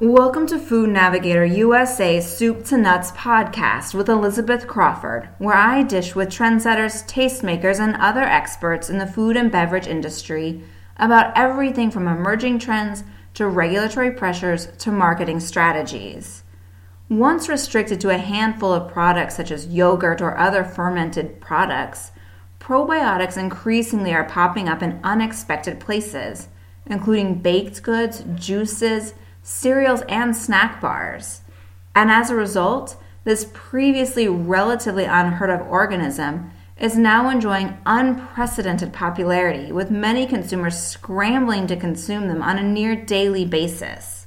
Welcome to Food Navigator USA's Soup to Nuts podcast with Elizabeth Crawford, where I dish with trendsetters, tastemakers, and other experts in the food and beverage industry about everything from emerging trends to regulatory pressures to marketing strategies. Once restricted to a handful of products such as yogurt or other fermented products, probiotics increasingly are popping up in unexpected places, including baked goods, juices, cereals, and snack bars. And as a result, this previously relatively unheard of organism is now enjoying unprecedented popularity, with many consumers scrambling to consume them on a near daily basis.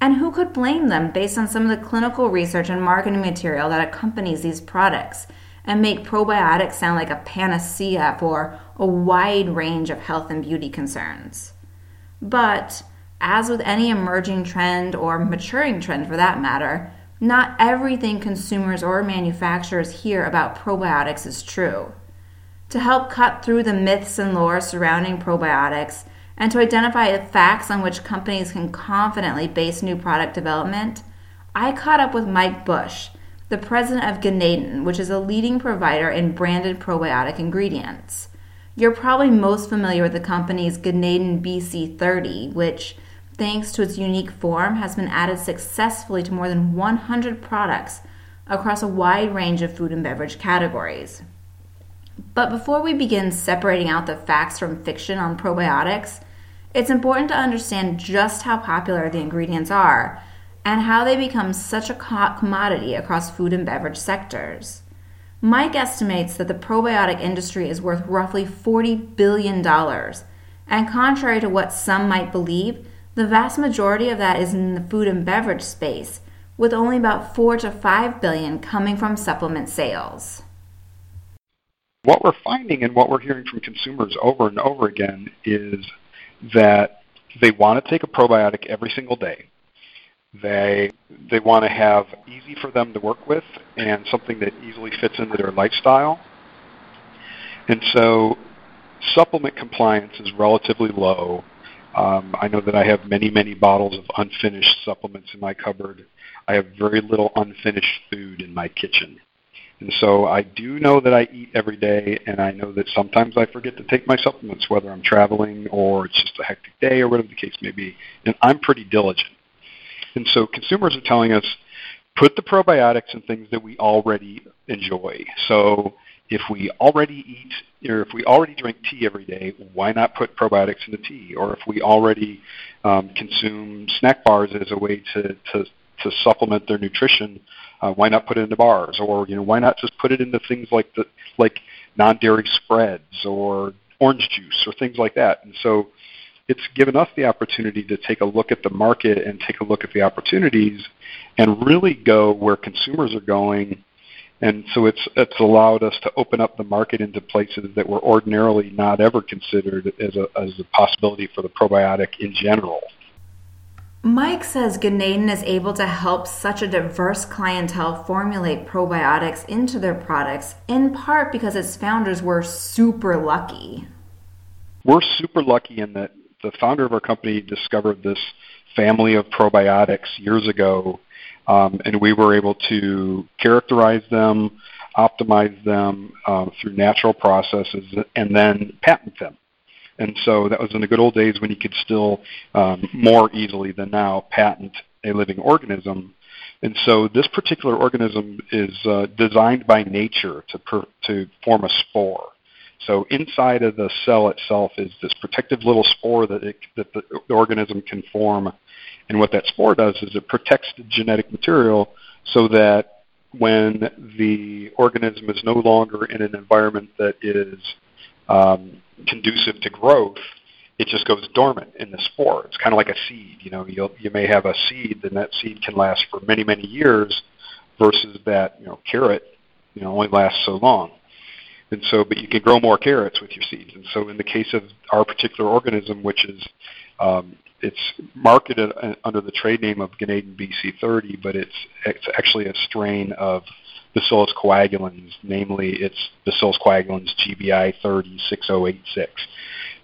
And who could blame them based on some of the clinical research and marketing material that accompanies these products and make probiotics sound like a panacea for a wide range of health and beauty concerns? But as with any emerging trend or maturing trend for that matter, not everything consumers or manufacturers hear about probiotics is true. To help cut through the myths and lore surrounding probiotics and to identify the facts on which companies can confidently base new product development, I caught up with Mike Bush, the president of Ganeden, which is a leading provider in branded probiotic ingredients. You're probably most familiar with the company's Ganeden BC30, which thanks to its unique form, has been added successfully to more than 100 products across a wide range of food and beverage categories. But before we begin separating out the facts from fiction on probiotics, it's important to understand just how popular the ingredients are and how they become such a commodity across food and beverage sectors. Mike estimates that the probiotic industry is worth roughly $40 billion, and contrary to what some might believe, the vast majority of that is in the food and beverage space, with only about 4 to 5 billion coming from supplement sales. What we're finding and what we're hearing from consumers over and over again is that they want to take a probiotic every single day. They they want to have easy for them to work with and something that easily fits into their lifestyle. And so supplement compliance is relatively low um, I know that I have many, many bottles of unfinished supplements in my cupboard. I have very little unfinished food in my kitchen. And so I do know that I eat every day, and I know that sometimes I forget to take my supplements, whether I'm traveling or it's just a hectic day or whatever the case may be. And I'm pretty diligent. And so consumers are telling us, put the probiotics in things that we already enjoy. So if we already eat or if we already drink tea every day, why not put probiotics in the tea? Or if we already um, consume snack bars as a way to, to, to supplement their nutrition, uh, why not put it into bars? Or you know, why not just put it into things like the like non-dairy spreads or orange juice or things like that? And so it's given us the opportunity to take a look at the market and take a look at the opportunities and really go where consumers are going and so it's it's allowed us to open up the market into places that were ordinarily not ever considered as a as a possibility for the probiotic in general. Mike says Ganeden is able to help such a diverse clientele formulate probiotics into their products, in part because its founders were super lucky. We're super lucky in that the founder of our company discovered this family of probiotics years ago um, and we were able to characterize them, optimize them uh, through natural processes, and then patent them. And so that was in the good old days when you could still um, more easily than now patent a living organism. And so this particular organism is uh, designed by nature to, per, to form a spore. So inside of the cell itself is this protective little spore that, it, that the organism can form and what that spore does is it protects the genetic material so that when the organism is no longer in an environment that is um, conducive to growth, it just goes dormant in the spore. It's kind of like a seed. You know, you you may have a seed, and that seed can last for many many years, versus that you know carrot, you know, only lasts so long. And so, but you can grow more carrots with your seeds. And so, in the case of our particular organism, which is um, it's marketed under the trade name of Ganeden BC30, but it's it's actually a strain of Bacillus coagulans, namely it's Bacillus coagulans GBI 306086.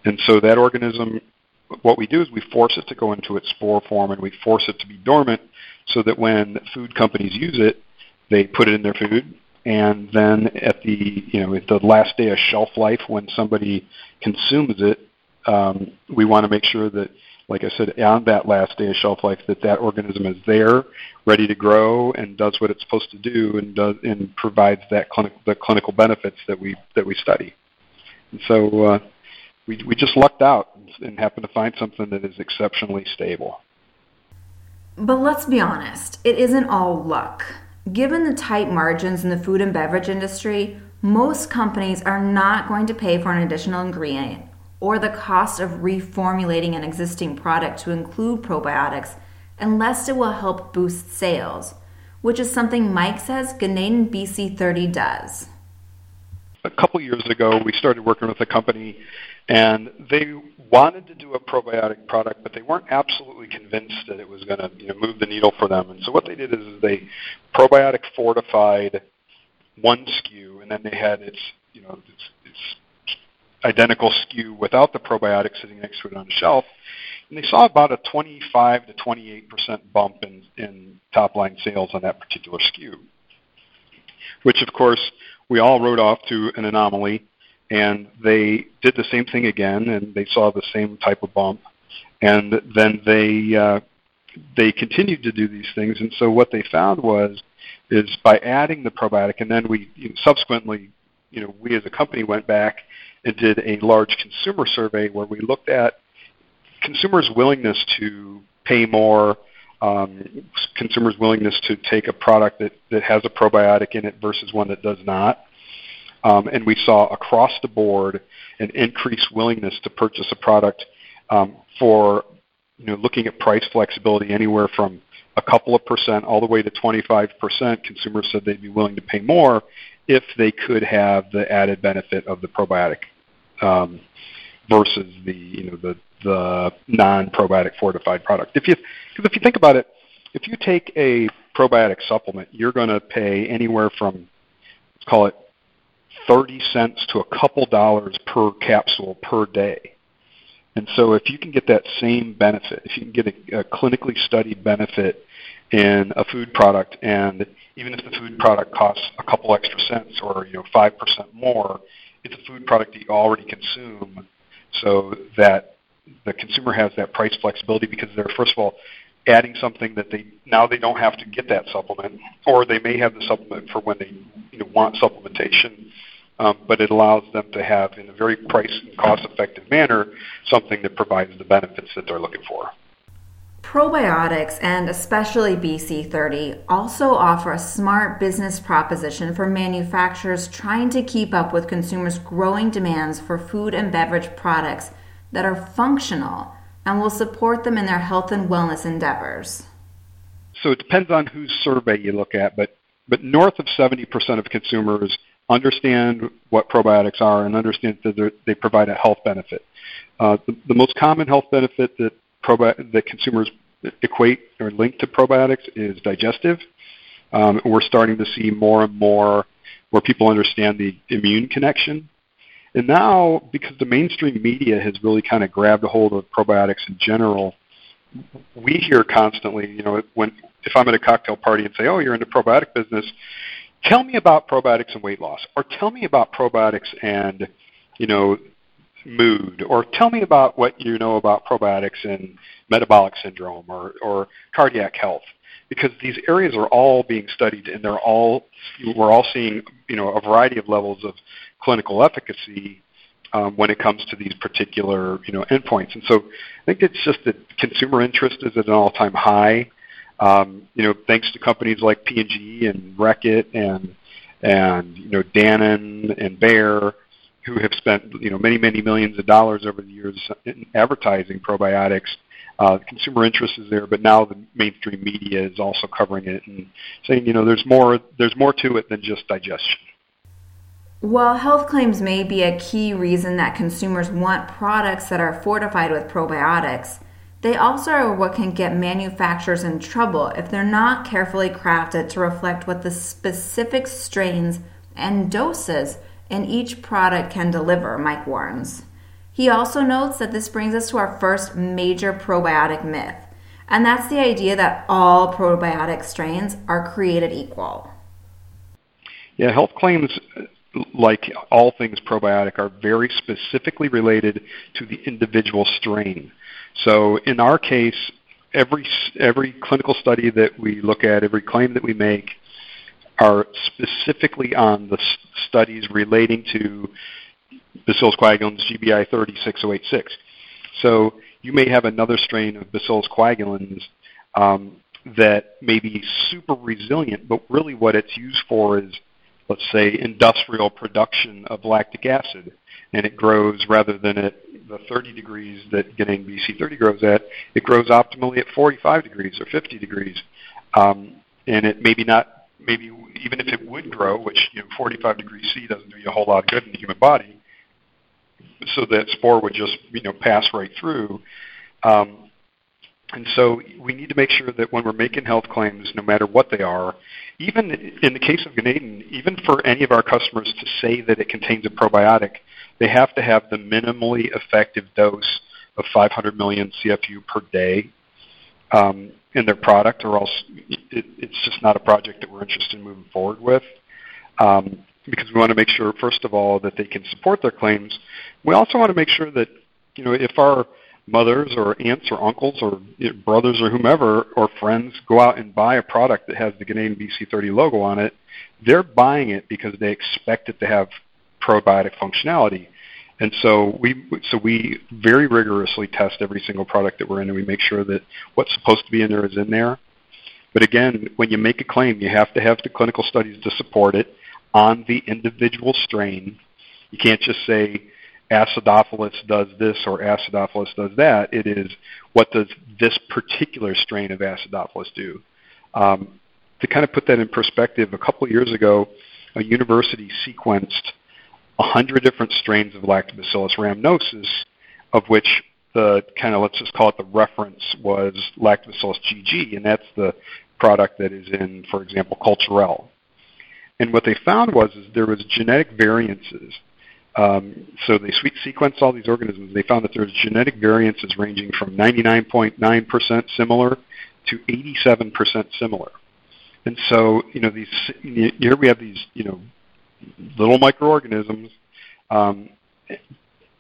And so that organism what we do is we force it to go into its spore form and we force it to be dormant so that when food companies use it, they put it in their food and then at the you know at the last day of shelf life when somebody consumes it, um, we want to make sure that, like I said, on that last day of shelf life, that that organism is there, ready to grow, and does what it's supposed to do, and does and provides that clinic, the clinical benefits that we that we study. And so uh, we we just lucked out and happened to find something that is exceptionally stable. But let's be honest, it isn't all luck. Given the tight margins in the food and beverage industry, most companies are not going to pay for an additional ingredient or the cost of reformulating an existing product to include probiotics unless it will help boost sales, which is something Mike says Ganeden BC30 does. A couple years ago, we started working with a company, and they wanted to do a probiotic product, but they weren't absolutely convinced that it was going to you know, move the needle for them. And so what they did is they probiotic fortified one SKU, and then they had its you know its, its identical SKU without the probiotic sitting next to it on the shelf. And they saw about a 25 to 28 percent bump in, in top line sales on that particular SKU, which of course we all wrote off to an anomaly and they did the same thing again, and they saw the same type of bump, and then they uh, they continued to do these things, and so what they found was is by adding the probiotic, and then we you know, subsequently, you know, we as a company went back and did a large consumer survey where we looked at consumers' willingness to pay more, um, consumers' willingness to take a product that, that has a probiotic in it versus one that does not. Um, and we saw across the board an increased willingness to purchase a product um, for you know, looking at price flexibility anywhere from a couple of percent all the way to 25%. Consumers said they'd be willing to pay more if they could have the added benefit of the probiotic um, versus the you know the the non-probiotic fortified product. If you because if you think about it, if you take a probiotic supplement, you're going to pay anywhere from let's call it 30 cents to a couple dollars per capsule per day. And so if you can get that same benefit, if you can get a, a clinically studied benefit in a food product and even if the food product costs a couple extra cents or you know 5% more, it's a food product that you already consume so that the consumer has that price flexibility because they're first of all adding something that they now they don't have to get that supplement or they may have the supplement for when they you know, want supplementation um, but it allows them to have, in a very price and cost effective manner, something that provides the benefits that they're looking for. Probiotics and especially BC30 also offer a smart business proposition for manufacturers trying to keep up with consumers' growing demands for food and beverage products that are functional and will support them in their health and wellness endeavors. So it depends on whose survey you look at, but, but north of 70% of consumers understand what probiotics are and understand that they provide a health benefit. Uh, the, the, most common health benefit that, probi- that consumers equate or link to probiotics is digestive. Um, we're starting to see more and more where people understand the immune connection. And now, because the mainstream media has really kind of grabbed a hold of probiotics in general, we hear constantly, you know, when if I'm at a cocktail party and say, "Oh, you're in the probiotic business," tell me about probiotics and weight loss, or tell me about probiotics and you know mood, or tell me about what you know about probiotics and metabolic syndrome or, or cardiac health, because these areas are all being studied and they're all we're all seeing you know a variety of levels of clinical efficacy um, when it comes to these particular you know endpoints. And so I think it's just that consumer interest is at an all-time high. Um, you know, thanks to companies like P&G and Reckitt and and you know Dannon and Bayer, who have spent you know many many millions of dollars over the years in advertising probiotics. Uh, consumer interest is there, but now the mainstream media is also covering it and saying you know there's more there's more to it than just digestion. While health claims may be a key reason that consumers want products that are fortified with probiotics, they also are what can get manufacturers in trouble if they're not carefully crafted to reflect what the specific strains and doses in each product can deliver, Mike warns. He also notes that this brings us to our first major probiotic myth, and that's the idea that all probiotic strains are created equal. Yeah, health claims, like all things probiotic, are very specifically related to the individual strain. So in our case, every every clinical study that we look at, every claim that we make, are specifically on the studies relating to Bacillus coagulans GBI 36086. So you may have another strain of Bacillus coagulans um, that may be super resilient, but really what it's used for is, let's say, industrial production of lactic acid, and it grows rather than at the 30 degrees that Ganeden BC30 grows at, it grows optimally at 45 degrees or 50 degrees, um, and it maybe not, maybe even if it would grow, which you know 45 degrees C doesn't do you a whole lot of good in the human body, so that spore would just you know pass right through. Um, and so we need to make sure that when we're making health claims, no matter what they are, even in the case of Ganeden, even for any of our customers to say that it contains a probiotic, they have to have the minimally effective dose of 500 million CFU per day um, in their product, or else it, it's just not a project that we're interested in moving forward with. Um, because we want to make sure, first of all, that they can support their claims. We also want to make sure that, you know, if our mothers or aunts or uncles or brothers or whomever or friends go out and buy a product that has the Ganeden BC30 logo on it, they're buying it because they expect it to have probiotic functionality. And so we so we very rigorously test every single product that we're in, and we make sure that what's supposed to be in there is in there. But again, when you make a claim, you have to have the clinical studies to support it on the individual strain. You can't just say acidophilus does this or acidophilus does that. It is what does this particular strain of acidophilus do? Um, to kind of put that in perspective, a couple of years ago, a university sequenced 100 different strains of Lactobacillus rhamnosus, of which the kind of, let's just call it the reference was Lactobacillus GG, and that's the product that is in, for example, Culturelle. And what they found was is there was genetic variances. Um, so they sequenced all these organisms. They found that there was genetic variances ranging from 99.9% similar to 87% similar. And so, you know, these here we have these, you know, little microorganisms, um,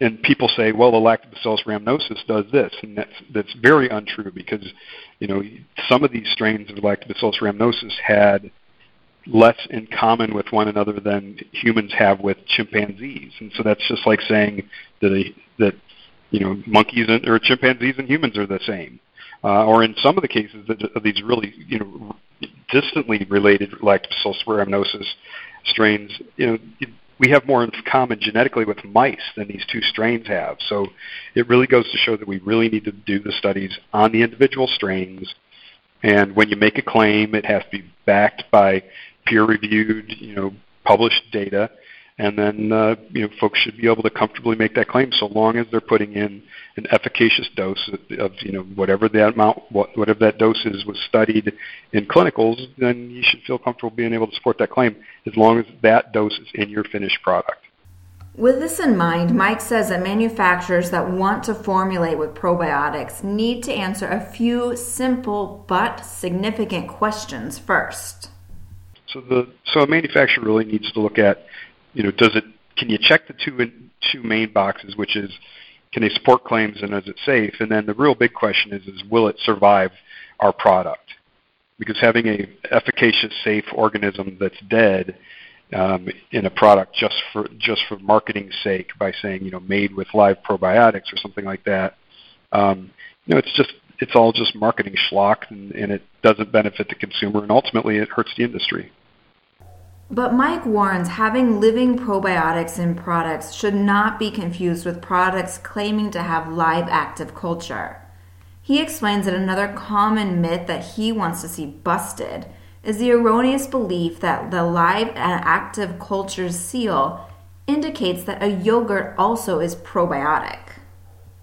and people say, well, the lactobacillus rhamnosus does this, and that's that's very untrue because, you know, some of these strains of lactobacillus rhamnosus had less in common with one another than humans have with chimpanzees, and so that's just like saying that that you know monkeys and, or chimpanzees and humans are the same, uh, or in some of the cases that, of these really you know distantly related lactobacillus rhamnosus strains, you know. we have more in common genetically with mice than these two strains have. So it really goes to show that we really need to do the studies on the individual strains. And when you make a claim, it has to be backed by peer-reviewed, you know, published data, and then uh, you know folks should be able to comfortably make that claim so long as they're putting in an efficacious dose of, of you know whatever that amount, what, whatever that dose is, was studied in clinicals. Then you should feel comfortable being able to support that claim as long as that dose is in your finished product. With this in mind, Mike says that manufacturers that want to formulate with probiotics need to answer a few simple but significant questions first. So the so a manufacturer really needs to look at, you know, does it can you check the two in, two main boxes, which is can they support claims and is it safe? And then the real big question is is will it survive our product? Because having a efficacious, safe organism that's dead um, in a product just for just for marketing's sake by saying you know made with live probiotics or something like that, um, you know, it's just it's all just marketing schlock and, and it doesn't benefit the consumer and ultimately it hurts the industry. But Mike warns having living probiotics in products should not be confused with products claiming to have live active culture. He explains that another common myth that he wants to see busted is the erroneous belief that the live and active culture seal indicates that a yogurt also is probiotic.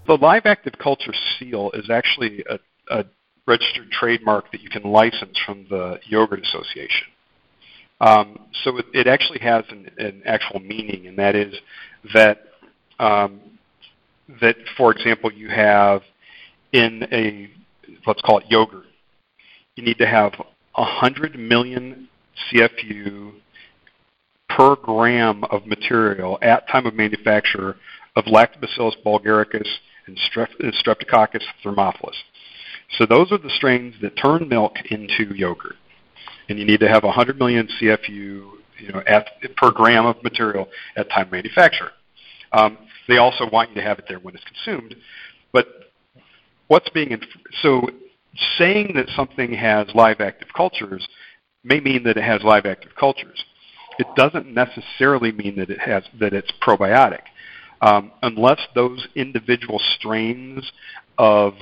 The live active culture seal is actually a, a registered trademark that you can license from the Yogurt Association. Um, so it, it, actually has an, an, actual meaning, and that is that um, that, for example, you have in a let's call it yogurt, you need to have 100 million CFU per gram of material at time of manufacture of Lactobacillus bulgaricus and Streptococcus thermophilus. So those are the strains that turn milk into yogurt. And you need to have 100 million CFU you know, at, per gram of material at time of manufacture. Um, they also want you to have it there when it's consumed. But what's being inf- so saying that something has live active cultures may mean that it has live active cultures. It doesn't necessarily mean that it has that it's probiotic, um, unless those individual strains of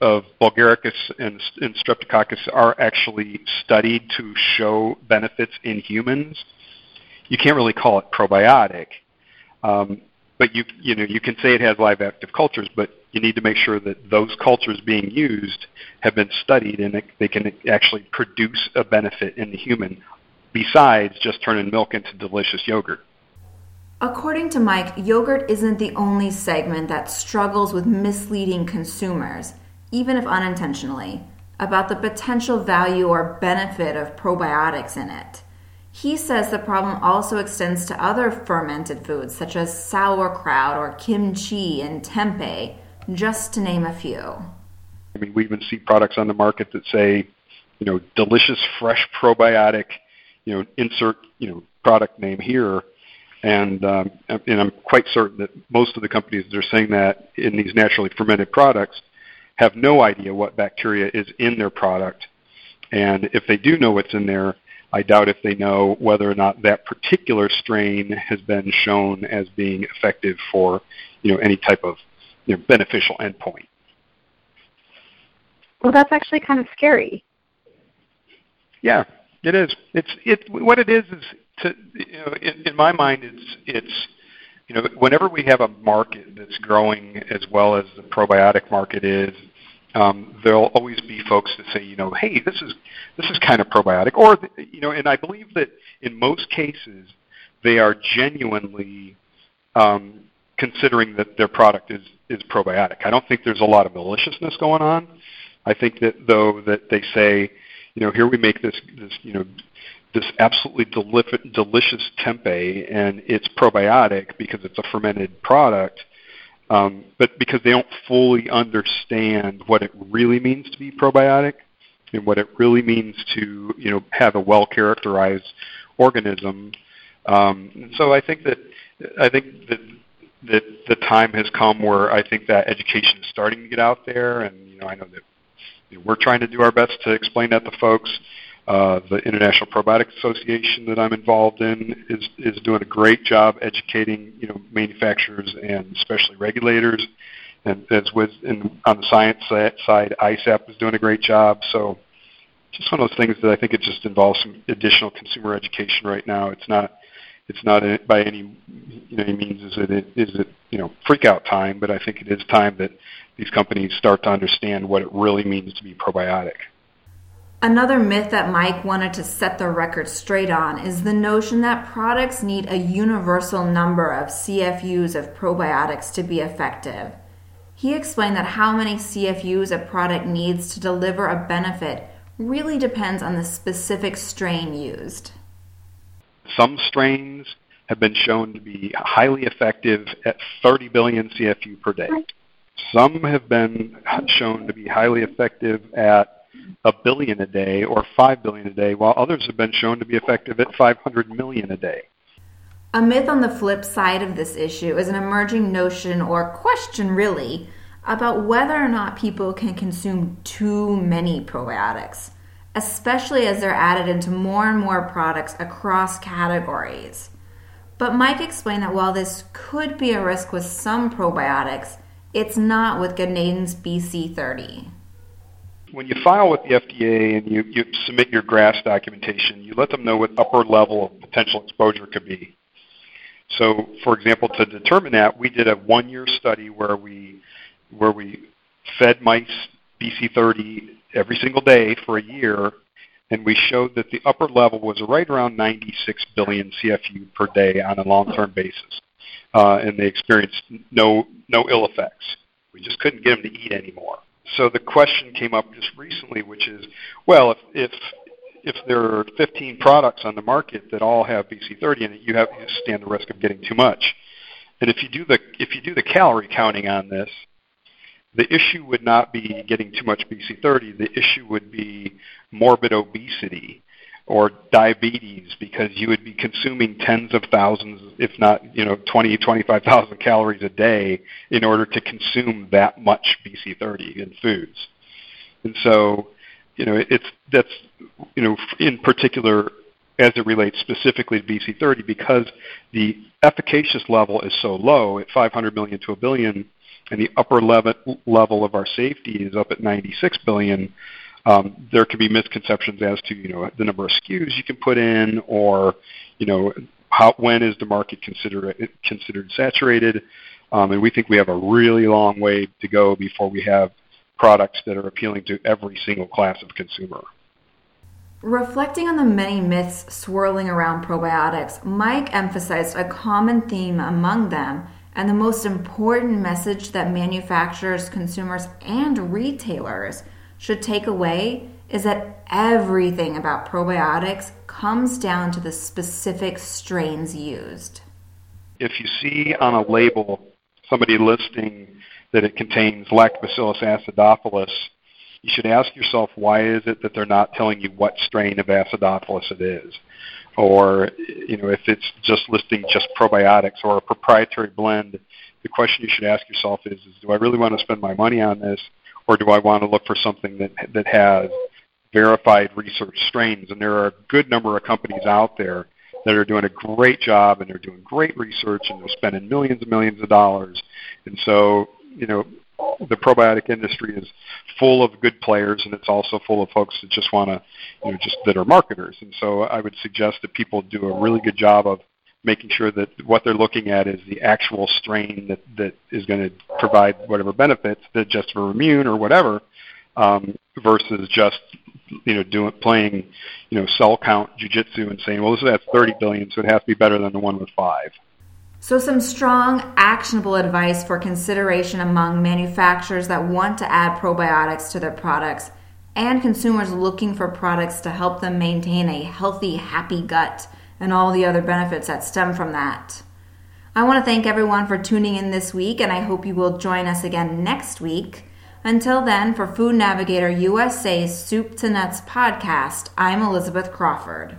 of Bulgaricus and, and Streptococcus are actually studied to show benefits in humans. You can't really call it probiotic. Um, but you you know you can say it has live active cultures, but you need to make sure that those cultures being used have been studied and they can actually produce a benefit in the human besides just turning milk into delicious yogurt. According to Mike, yogurt isn't the only segment that struggles with misleading consumers, even if unintentionally, about the potential value or benefit of probiotics in it. He says the problem also extends to other fermented foods such as sauerkraut or kimchi and tempeh, just to name a few. I mean, we even see products on the market that say, you know, delicious fresh probiotic, you know, insert, you know, product name here. And, um, and I'm quite certain that most of the companies that are saying that in these naturally fermented products have no idea what bacteria is in their product. And if they do know what's in there, I doubt if they know whether or not that particular strain has been shown as being effective for you know any type of you know, beneficial endpoint. Well, that's actually kind of scary. Yeah, it is. It's it. What it is is to you know, in, in my mind, it's it's you know, whenever we have a market that's growing as well as the probiotic market is, um, there'll always be folks that say, you know, hey, this is this is kind of probiotic, or you know, and I believe that in most cases they are genuinely um, considering that their product is is probiotic. I don't think there's a lot of maliciousness going on. I think that though that they say, you know, here we make this this you know this absolutely deli- delicious tempeh and it's probiotic because it's a fermented product um, but because they don't fully understand what it really means to be probiotic and what it really means to you know have a well characterized organism. Um, so I think that I think that that the time has come where I think that education is starting to get out there, and you know I know that you know, we're trying to do our best to explain that to folks. Uh, the International Probiotic Association that I'm involved in is is doing a great job educating you know manufacturers and especially regulators. And as with on the science side, ISAPP is doing a great job. So just one of those things that I think it just involves some additional consumer education right now. It's not it's not by any you know, means is it is it you know freak out time, but I think it is time that these companies start to understand what it really means to be probiotic. Another myth that Mike wanted to set the record straight on is the notion that products need a universal number of CFUs of probiotics to be effective. He explained that how many CFUs a product needs to deliver a benefit really depends on the specific strain used. Some strains have been shown to be highly effective at 30 billion CFU per day. Some have been shown to be highly effective at a billion a day or 5 billion a day, while others have been shown to be effective at 500 million a day. A myth on the flip side of this issue is an emerging notion or question, really, about whether or not people can consume too many probiotics, especially as they're added into more and more products across categories. But Mike explained that while this could be a risk with some probiotics, it's not with Ganeden's BC30 when you file with the FDA and you, you submit your GRAS documentation, you let them know what upper level of potential exposure could be. So, for example, to determine that, we did a one-year study where we where we fed mice BC30 every single day for a year, and we showed that the upper level was right around 96 billion CFU per day on a long-term basis. uh, and they experienced no no ill effects. We just couldn't get them to eat anymore. So the question came up just recently, which is, well, if if if there are 15 products on the market that all have BC30 in it, you have you stand the risk of getting too much. And if you do the if you do the calorie counting on this, the issue would not be getting too much BC30. The issue would be morbid obesity or diabetes because you would be consuming tens of thousands, if not, you know, 20, 25,000 calories a day in order to consume that much BC30 in foods. And so, you know, it's that's, you know, in particular as it relates specifically to BC30 because the efficacious level is so low at 500 million to a billion, and the upper level level of our safety is up at 96 billion um, there can be misconceptions as to you know the number of SKUs you can put in, or you know how when is the market considered considered saturated. Um, and we think we have a really long way to go before we have products that are appealing to every single class of consumer. Reflecting on the many myths swirling around probiotics, Mike emphasized a common theme among them and the most important message that manufacturers, consumers, and retailers should take away is that everything about probiotics comes down to the specific strains used. If you see on a label somebody listing that it contains Lactobacillus acidophilus, you should ask yourself why is it that they're not telling you what strain of acidophilus it is? Or you know, if it's just listing just probiotics or a proprietary blend, the question you should ask yourself is, is do I really want to spend my money on this or do I want to look for something that that has verified research strains? And there are a good number of companies out there that are doing a great job and they're doing great research and they're spending millions and millions of dollars. And so, you know, the probiotic industry is full of good players and it's also full of folks that just want to, you know, just that are marketers. And so I would suggest that people do a really good job of making sure that what they're looking at is the actual strain that, that is going to provide whatever benefits that just for immune or whatever, um, versus just you know doing playing you know cell count jujitsu and saying, well, this has 30 billion, so it has to be better than the one with five. So, some strong, actionable advice for consideration among manufacturers that want to add probiotics to their products and consumers looking for products to help them maintain a healthy, happy gut and all the other benefits that stem from that. I want to thank everyone for tuning in this week, and I hope you will join us again next week. Until then, for Food Navigator USA's Soup to Nuts podcast, I'm Elizabeth Crawford.